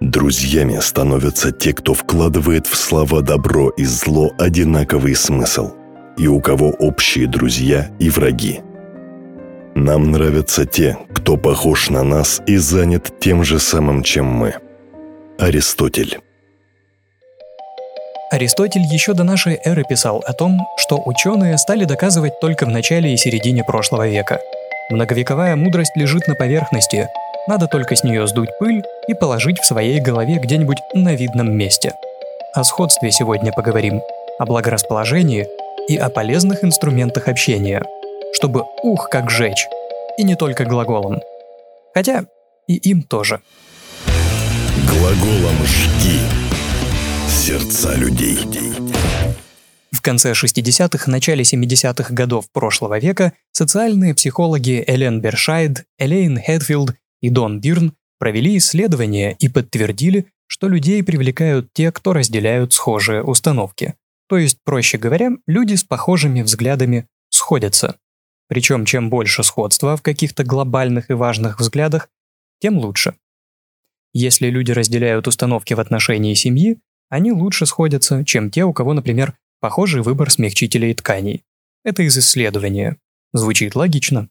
Друзьями становятся те, кто вкладывает в слова добро и зло одинаковый смысл, и у кого общие друзья и враги. Нам нравятся те, кто похож на нас и занят тем же самым, чем мы. Аристотель. Аристотель еще до нашей эры писал о том, что ученые стали доказывать только в начале и середине прошлого века. Многовековая мудрость лежит на поверхности, надо только с нее сдуть пыль и положить в своей голове где-нибудь на видном месте. О сходстве сегодня поговорим, о благорасположении и о полезных инструментах общения, чтобы ух как жечь, и не только глаголом. Хотя и им тоже. Глаголом «жги» сердца людей. В конце 60-х, начале 70-х годов прошлого века социальные психологи Элен Бершайд, Элейн Хедфилд и Дон Бирн провели исследования и подтвердили, что людей привлекают те, кто разделяют схожие установки. То есть, проще говоря, люди с похожими взглядами сходятся. Причем чем больше сходства в каких-то глобальных и важных взглядах, тем лучше. Если люди разделяют установки в отношении семьи, они лучше сходятся, чем те, у кого, например, похожий выбор смягчителей тканей. Это из исследования. Звучит логично.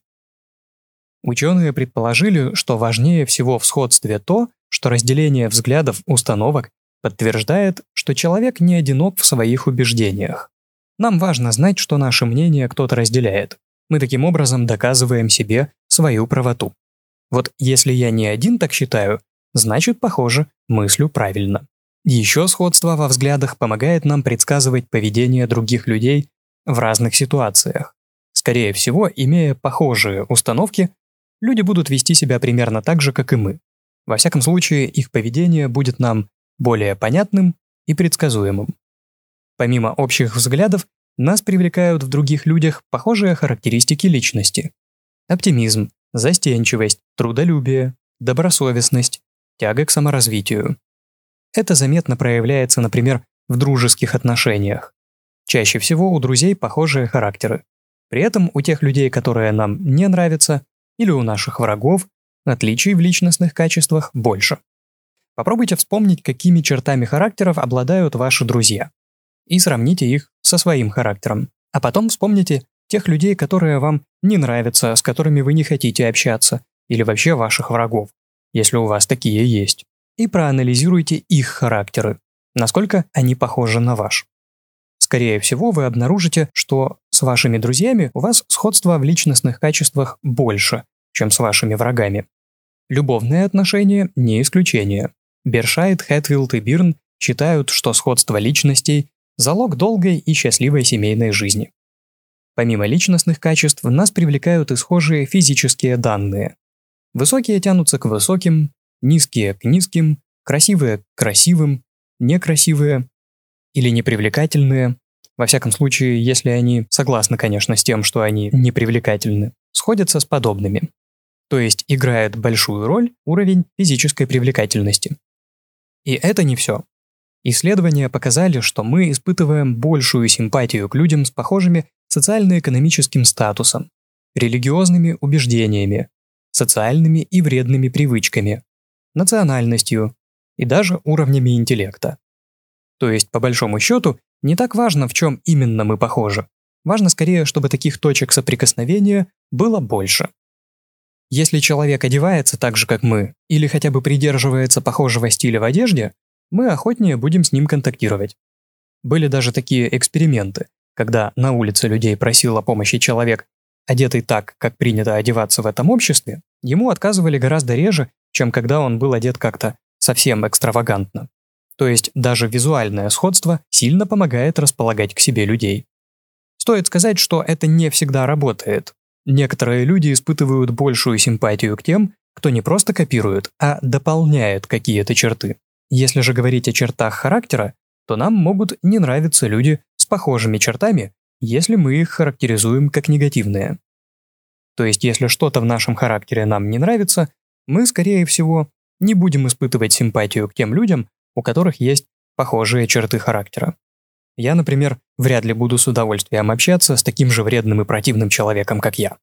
Ученые предположили, что важнее всего в сходстве то, что разделение взглядов, установок подтверждает, что человек не одинок в своих убеждениях. Нам важно знать, что наше мнение кто-то разделяет. Мы таким образом доказываем себе свою правоту. Вот если я не один так считаю, значит, похоже, мыслю правильно. Еще сходство во взглядах помогает нам предсказывать поведение других людей в разных ситуациях. Скорее всего, имея похожие установки, люди будут вести себя примерно так же, как и мы. Во всяком случае, их поведение будет нам более понятным и предсказуемым. Помимо общих взглядов, нас привлекают в других людях похожие характеристики личности. Оптимизм, застенчивость, трудолюбие, добросовестность, тяга к саморазвитию. Это заметно проявляется, например, в дружеских отношениях. Чаще всего у друзей похожие характеры. При этом у тех людей, которые нам не нравятся, или у наших врагов, отличий в личностных качествах больше. Попробуйте вспомнить, какими чертами характеров обладают ваши друзья. И сравните их со своим характером. А потом вспомните тех людей, которые вам не нравятся, с которыми вы не хотите общаться, или вообще ваших врагов, если у вас такие есть. И проанализируйте их характеры, насколько они похожи на ваш. Скорее всего, вы обнаружите, что с вашими друзьями у вас сходства в личностных качествах больше, чем с вашими врагами. Любовные отношения – не исключение. Бершайд, Хэтфилд и Бирн считают, что сходство личностей – залог долгой и счастливой семейной жизни. Помимо личностных качеств, нас привлекают и схожие физические данные. Высокие тянутся к высоким, низкие к низким, красивые к красивым, некрасивые или непривлекательные, во всяком случае, если они согласны, конечно, с тем, что они непривлекательны, сходятся с подобными. То есть играет большую роль уровень физической привлекательности. И это не все. Исследования показали, что мы испытываем большую симпатию к людям с похожими социально-экономическим статусом, религиозными убеждениями, социальными и вредными привычками, национальностью и даже уровнями интеллекта. То есть, по большому счету, не так важно, в чем именно мы похожи. Важно скорее, чтобы таких точек соприкосновения было больше. Если человек одевается так же, как мы, или хотя бы придерживается похожего стиля в одежде, мы охотнее будем с ним контактировать. Были даже такие эксперименты, когда на улице людей просил о помощи человек, одетый так, как принято одеваться в этом обществе, ему отказывали гораздо реже, чем когда он был одет как-то совсем экстравагантно. То есть даже визуальное сходство сильно помогает располагать к себе людей. Стоит сказать, что это не всегда работает. Некоторые люди испытывают большую симпатию к тем, кто не просто копирует, а дополняет какие-то черты. Если же говорить о чертах характера, то нам могут не нравиться люди с похожими чертами, если мы их характеризуем как негативные. То есть, если что-то в нашем характере нам не нравится, мы, скорее всего, не будем испытывать симпатию к тем людям, у которых есть похожие черты характера. Я, например, вряд ли буду с удовольствием общаться с таким же вредным и противным человеком, как я.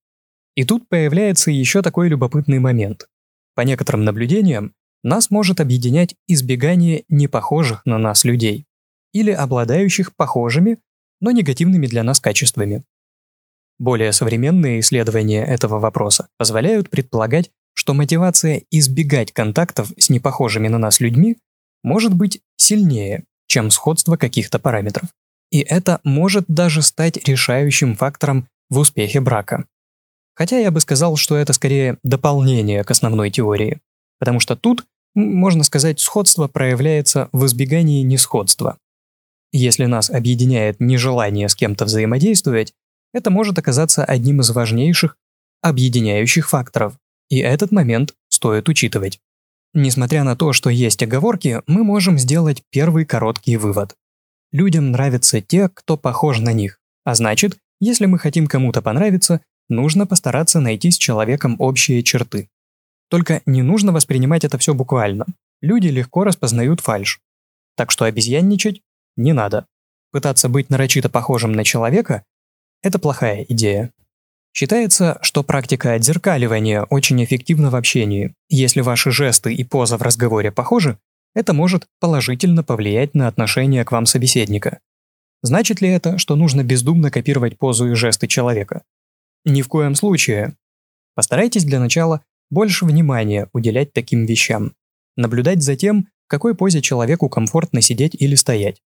И тут появляется еще такой любопытный момент. По некоторым наблюдениям, нас может объединять избегание непохожих на нас людей или обладающих похожими, но негативными для нас качествами. Более современные исследования этого вопроса позволяют предполагать, что мотивация избегать контактов с непохожими на нас людьми может быть сильнее, чем сходство каких-то параметров. И это может даже стать решающим фактором в успехе брака. Хотя я бы сказал, что это скорее дополнение к основной теории, потому что тут, можно сказать, сходство проявляется в избегании несходства. Если нас объединяет нежелание с кем-то взаимодействовать, это может оказаться одним из важнейших объединяющих факторов, и этот момент стоит учитывать. Несмотря на то, что есть оговорки, мы можем сделать первый короткий вывод. Людям нравятся те, кто похож на них, а значит, если мы хотим кому-то понравиться, нужно постараться найти с человеком общие черты. Только не нужно воспринимать это все буквально. Люди легко распознают фальш. Так что обезьянничать не надо. Пытаться быть нарочито похожим на человека – это плохая идея. Считается, что практика отзеркаливания очень эффективна в общении. Если ваши жесты и поза в разговоре похожи, это может положительно повлиять на отношение к вам собеседника. Значит ли это, что нужно бездумно копировать позу и жесты человека? Ни в коем случае. Постарайтесь для начала больше внимания уделять таким вещам. Наблюдать за тем, в какой позе человеку комфортно сидеть или стоять.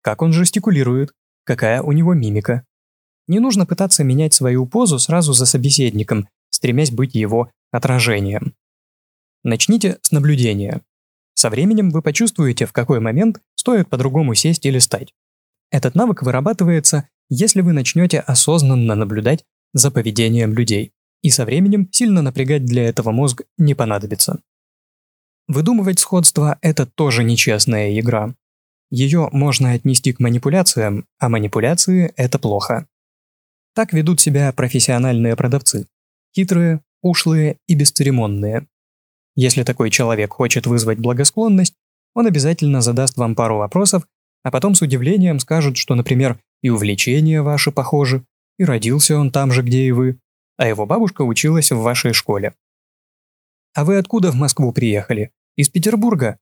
Как он жестикулирует, какая у него мимика. Не нужно пытаться менять свою позу сразу за собеседником, стремясь быть его отражением. Начните с наблюдения. Со временем вы почувствуете, в какой момент стоит по-другому сесть или стать. Этот навык вырабатывается, если вы начнете осознанно наблюдать за поведением людей. И со временем сильно напрягать для этого мозг не понадобится. Выдумывать сходство – это тоже нечестная игра. Ее можно отнести к манипуляциям, а манипуляции – это плохо. Так ведут себя профессиональные продавцы. Хитрые, ушлые и бесцеремонные. Если такой человек хочет вызвать благосклонность, он обязательно задаст вам пару вопросов, а потом с удивлением скажет, что, например, и увлечения ваши похожи, и родился он там же, где и вы, а его бабушка училась в вашей школе. А вы откуда в Москву приехали? Из Петербурга?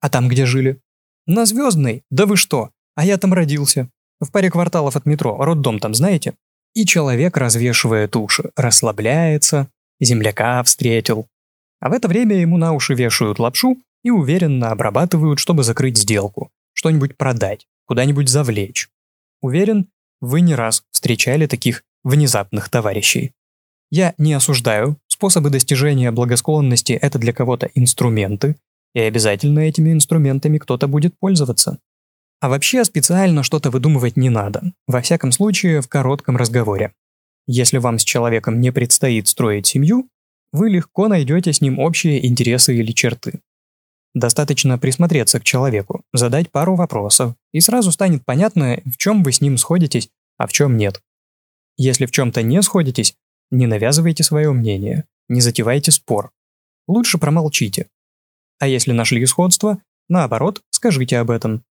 А там где жили? На Звездной? Да вы что? А я там родился. В паре кварталов от метро, роддом там знаете? И человек развешивает уши, расслабляется, земляка встретил. А в это время ему на уши вешают лапшу и уверенно обрабатывают, чтобы закрыть сделку, что-нибудь продать, куда-нибудь завлечь. Уверен, вы не раз встречали таких внезапных товарищей. Я не осуждаю, способы достижения благосклонности – это для кого-то инструменты, и обязательно этими инструментами кто-то будет пользоваться. А вообще специально что-то выдумывать не надо, во всяком случае в коротком разговоре. Если вам с человеком не предстоит строить семью, вы легко найдете с ним общие интересы или черты. Достаточно присмотреться к человеку, задать пару вопросов, и сразу станет понятно, в чем вы с ним сходитесь, а в чем нет. Если в чем-то не сходитесь, не навязывайте свое мнение, не затевайте спор. Лучше промолчите, а если нашли сходство, наоборот, скажите об этом.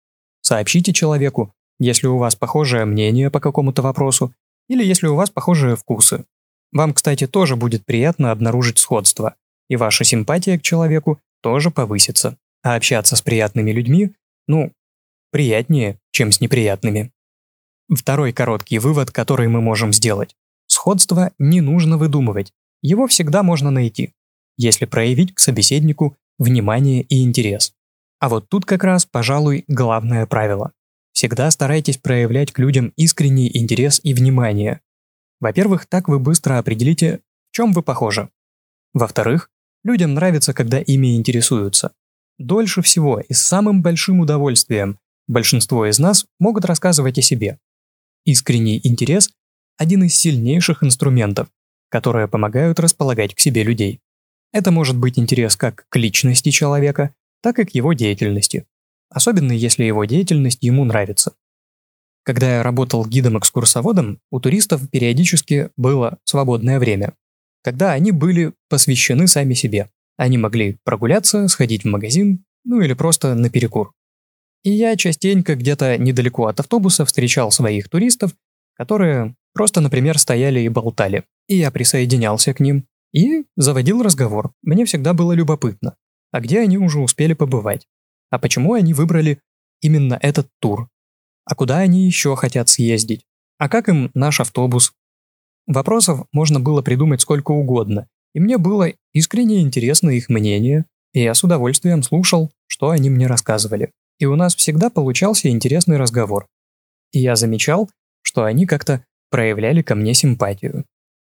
Сообщите человеку, если у вас похожее мнение по какому-то вопросу, или если у вас похожие вкусы. Вам, кстати, тоже будет приятно обнаружить сходство, и ваша симпатия к человеку тоже повысится. А общаться с приятными людьми, ну, приятнее, чем с неприятными. Второй короткий вывод, который мы можем сделать. Сходство не нужно выдумывать, его всегда можно найти, если проявить к собеседнику внимание и интерес. А вот тут как раз, пожалуй, главное правило. Всегда старайтесь проявлять к людям искренний интерес и внимание. Во-первых, так вы быстро определите, в чем вы похожи. Во-вторых, людям нравится, когда ими интересуются. Дольше всего и с самым большим удовольствием большинство из нас могут рассказывать о себе. Искренний интерес – один из сильнейших инструментов, которые помогают располагать к себе людей. Это может быть интерес как к личности человека, так и к его деятельности, особенно если его деятельность ему нравится. Когда я работал гидом-экскурсоводом, у туристов периодически было свободное время, когда они были посвящены сами себе. Они могли прогуляться, сходить в магазин, ну или просто на перекур. И я частенько где-то недалеко от автобуса встречал своих туристов, которые просто, например, стояли и болтали. И я присоединялся к ним, и заводил разговор. Мне всегда было любопытно. А где они уже успели побывать, а почему они выбрали именно этот тур, а куда они еще хотят съездить, а как им наш автобус. Вопросов можно было придумать сколько угодно, и мне было искренне интересно их мнение, и я с удовольствием слушал, что они мне рассказывали. И у нас всегда получался интересный разговор. И я замечал, что они как-то проявляли ко мне симпатию.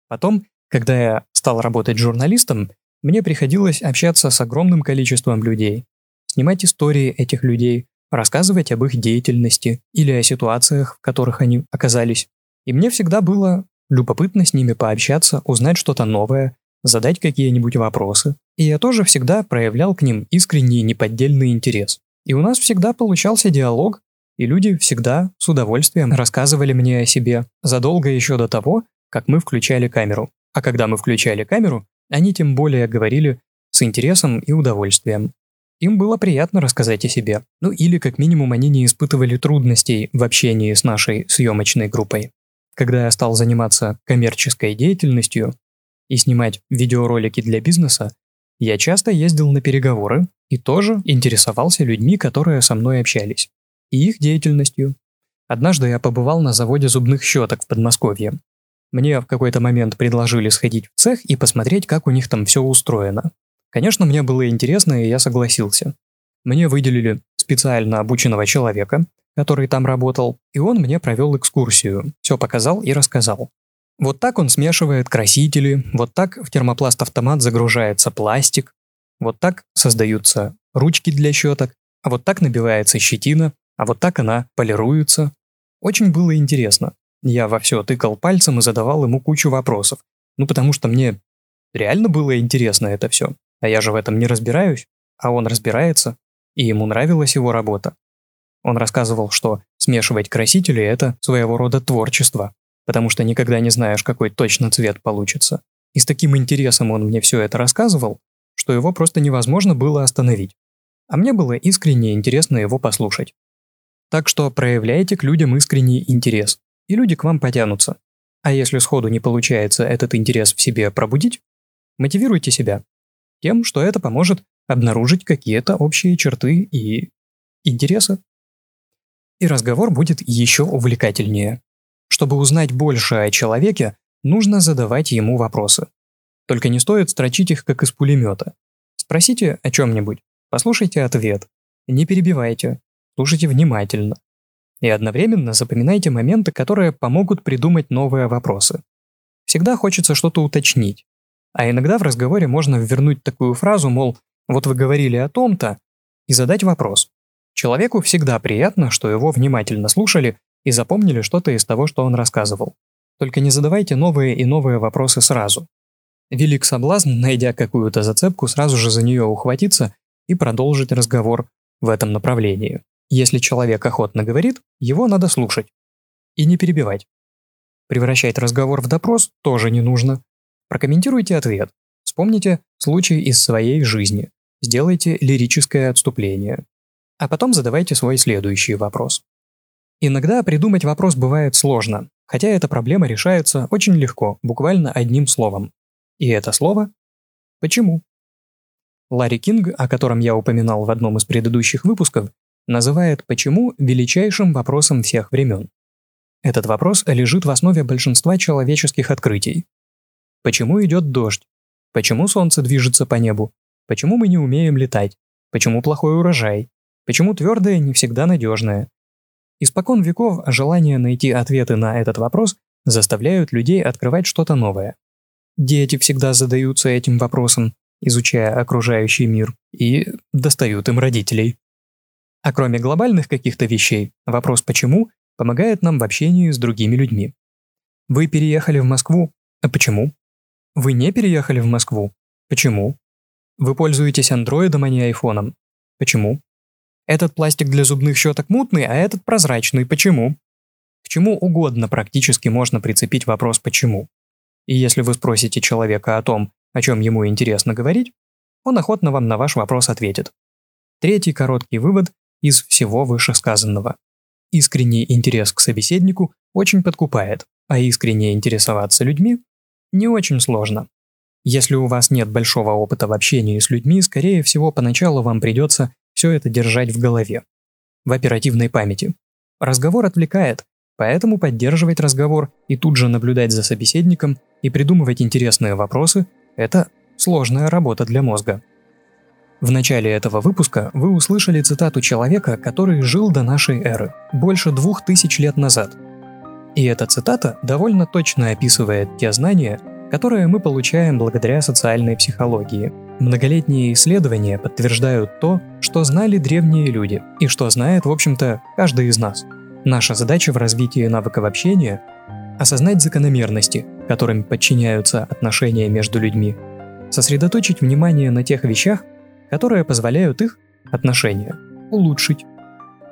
Потом, когда я стал работать журналистом, мне приходилось общаться с огромным количеством людей, снимать истории этих людей, рассказывать об их деятельности или о ситуациях, в которых они оказались. И мне всегда было любопытно с ними пообщаться, узнать что-то новое, задать какие-нибудь вопросы. И я тоже всегда проявлял к ним искренний неподдельный интерес. И у нас всегда получался диалог, и люди всегда с удовольствием рассказывали мне о себе задолго еще до того, как мы включали камеру. А когда мы включали камеру, они тем более говорили с интересом и удовольствием. Им было приятно рассказать о себе. Ну или как минимум они не испытывали трудностей в общении с нашей съемочной группой. Когда я стал заниматься коммерческой деятельностью и снимать видеоролики для бизнеса, я часто ездил на переговоры и тоже интересовался людьми, которые со мной общались, и их деятельностью. Однажды я побывал на заводе зубных щеток в Подмосковье. Мне в какой-то момент предложили сходить в цех и посмотреть, как у них там все устроено. Конечно, мне было интересно, и я согласился. Мне выделили специально обученного человека, который там работал, и он мне провел экскурсию, все показал и рассказал. Вот так он смешивает красители, вот так в термопласт-автомат загружается пластик, вот так создаются ручки для щеток, а вот так набивается щетина, а вот так она полируется. Очень было интересно. Я во все тыкал пальцем и задавал ему кучу вопросов. Ну, потому что мне реально было интересно это все. А я же в этом не разбираюсь, а он разбирается, и ему нравилась его работа. Он рассказывал, что смешивать красители – это своего рода творчество, потому что никогда не знаешь, какой точно цвет получится. И с таким интересом он мне все это рассказывал, что его просто невозможно было остановить. А мне было искренне интересно его послушать. Так что проявляйте к людям искренний интерес, и люди к вам потянутся. А если сходу не получается этот интерес в себе пробудить, мотивируйте себя тем, что это поможет обнаружить какие-то общие черты и интересы. И разговор будет еще увлекательнее. Чтобы узнать больше о человеке, нужно задавать ему вопросы. Только не стоит строчить их как из пулемета. Спросите о чем-нибудь, послушайте ответ, не перебивайте, слушайте внимательно. И одновременно запоминайте моменты, которые помогут придумать новые вопросы. Всегда хочется что-то уточнить, а иногда в разговоре можно вернуть такую фразу, мол, вот вы говорили о том-то, и задать вопрос. Человеку всегда приятно, что его внимательно слушали и запомнили что-то из того, что он рассказывал. Только не задавайте новые и новые вопросы сразу. Велик соблазн, найдя какую-то зацепку, сразу же за нее ухватиться и продолжить разговор в этом направлении. Если человек охотно говорит, его надо слушать. И не перебивать. Превращать разговор в допрос тоже не нужно. Прокомментируйте ответ. Вспомните случай из своей жизни. Сделайте лирическое отступление. А потом задавайте свой следующий вопрос. Иногда придумать вопрос бывает сложно, хотя эта проблема решается очень легко, буквально одним словом. И это слово – «почему?». Ларри Кинг, о котором я упоминал в одном из предыдущих выпусков, называет «почему» величайшим вопросом всех времен. Этот вопрос лежит в основе большинства человеческих открытий, Почему идет дождь? Почему солнце движется по небу? Почему мы не умеем летать? Почему плохой урожай? Почему твердое не всегда надежное? Испокон веков желание найти ответы на этот вопрос заставляют людей открывать что-то новое. Дети всегда задаются этим вопросом, изучая окружающий мир, и достают им родителей. А кроме глобальных каких-то вещей, вопрос «почему» помогает нам в общении с другими людьми. Вы переехали в Москву, а почему? Вы не переехали в Москву? Почему? Вы пользуетесь андроидом, а не айфоном? Почему? Этот пластик для зубных щеток мутный, а этот прозрачный. Почему? К чему угодно практически можно прицепить вопрос «почему?». И если вы спросите человека о том, о чем ему интересно говорить, он охотно вам на ваш вопрос ответит. Третий короткий вывод из всего вышесказанного. Искренний интерес к собеседнику очень подкупает, а искренне интересоваться людьми не очень сложно. Если у вас нет большого опыта в общении с людьми, скорее всего, поначалу вам придется все это держать в голове, в оперативной памяти. Разговор отвлекает, поэтому поддерживать разговор и тут же наблюдать за собеседником и придумывать интересные вопросы – это сложная работа для мозга. В начале этого выпуска вы услышали цитату человека, который жил до нашей эры, больше двух тысяч лет назад. И эта цитата довольно точно описывает те знания, которые мы получаем благодаря социальной психологии. Многолетние исследования подтверждают то, что знали древние люди, и что знает, в общем-то, каждый из нас. Наша задача в развитии навыков общения – осознать закономерности, которым подчиняются отношения между людьми, сосредоточить внимание на тех вещах, которые позволяют их, отношения, улучшить,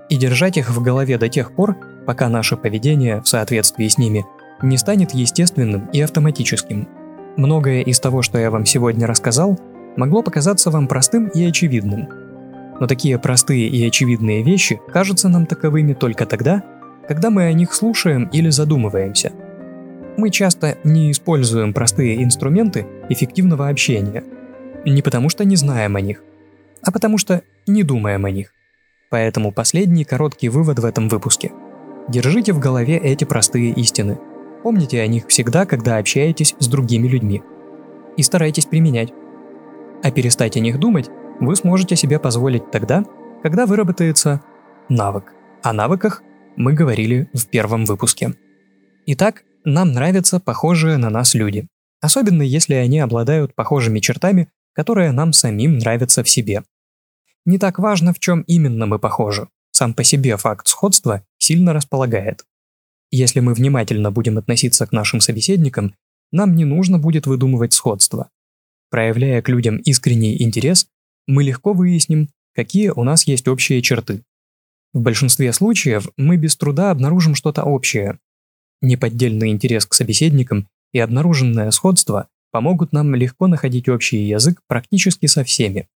и держать их в голове до тех пор, пока наше поведение в соответствии с ними не станет естественным и автоматическим. Многое из того, что я вам сегодня рассказал, могло показаться вам простым и очевидным. Но такие простые и очевидные вещи кажутся нам таковыми только тогда, когда мы о них слушаем или задумываемся. Мы часто не используем простые инструменты эффективного общения. Не потому что не знаем о них, а потому что не думаем о них. Поэтому последний короткий вывод в этом выпуске. Держите в голове эти простые истины – Помните о них всегда, когда общаетесь с другими людьми. И старайтесь применять. А перестать о них думать вы сможете себе позволить тогда, когда выработается навык. О навыках мы говорили в первом выпуске. Итак, нам нравятся похожие на нас люди. Особенно если они обладают похожими чертами, которые нам самим нравятся в себе. Не так важно, в чем именно мы похожи. Сам по себе факт сходства сильно располагает. Если мы внимательно будем относиться к нашим собеседникам, нам не нужно будет выдумывать сходства. Проявляя к людям искренний интерес, мы легко выясним, какие у нас есть общие черты. В большинстве случаев мы без труда обнаружим что-то общее. Неподдельный интерес к собеседникам и обнаруженное сходство помогут нам легко находить общий язык практически со всеми.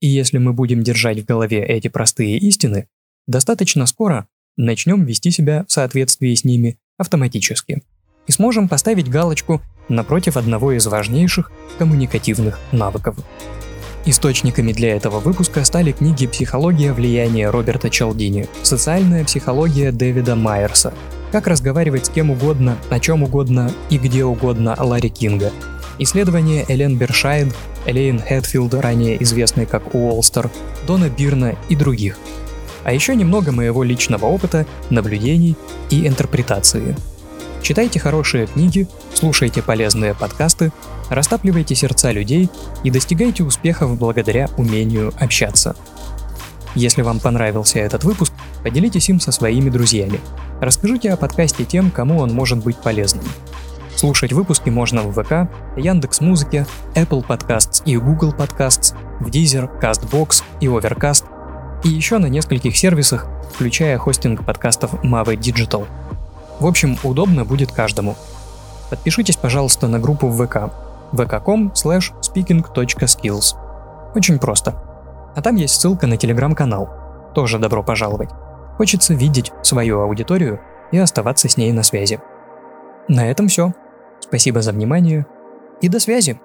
И если мы будем держать в голове эти простые истины, достаточно скоро начнем вести себя в соответствии с ними автоматически и сможем поставить галочку напротив одного из важнейших коммуникативных навыков. Источниками для этого выпуска стали книги «Психология влияния» Роберта Чалдини, «Социальная психология» Дэвида Майерса, «Как разговаривать с кем угодно, о чем угодно и где угодно» Ларри Кинга, исследования Элен Бершайд, Элейн Хэтфилд, ранее известной как Уолстер, Дона Бирна и других – а еще немного моего личного опыта, наблюдений и интерпретации. Читайте хорошие книги, слушайте полезные подкасты, растапливайте сердца людей и достигайте успехов благодаря умению общаться. Если вам понравился этот выпуск, поделитесь им со своими друзьями. Расскажите о подкасте тем, кому он может быть полезным. Слушать выпуски можно в ВК, Яндекс Музыке, Apple Podcasts и Google Podcasts, в Deezer, CastBox и Overcast – и еще на нескольких сервисах, включая хостинг подкастов Mave Digital. В общем, удобно будет каждому. Подпишитесь, пожалуйста, на группу в ВК vk.com slash speaking.skills. Очень просто. А там есть ссылка на телеграм-канал. Тоже добро пожаловать. Хочется видеть свою аудиторию и оставаться с ней на связи. На этом все. Спасибо за внимание и до связи.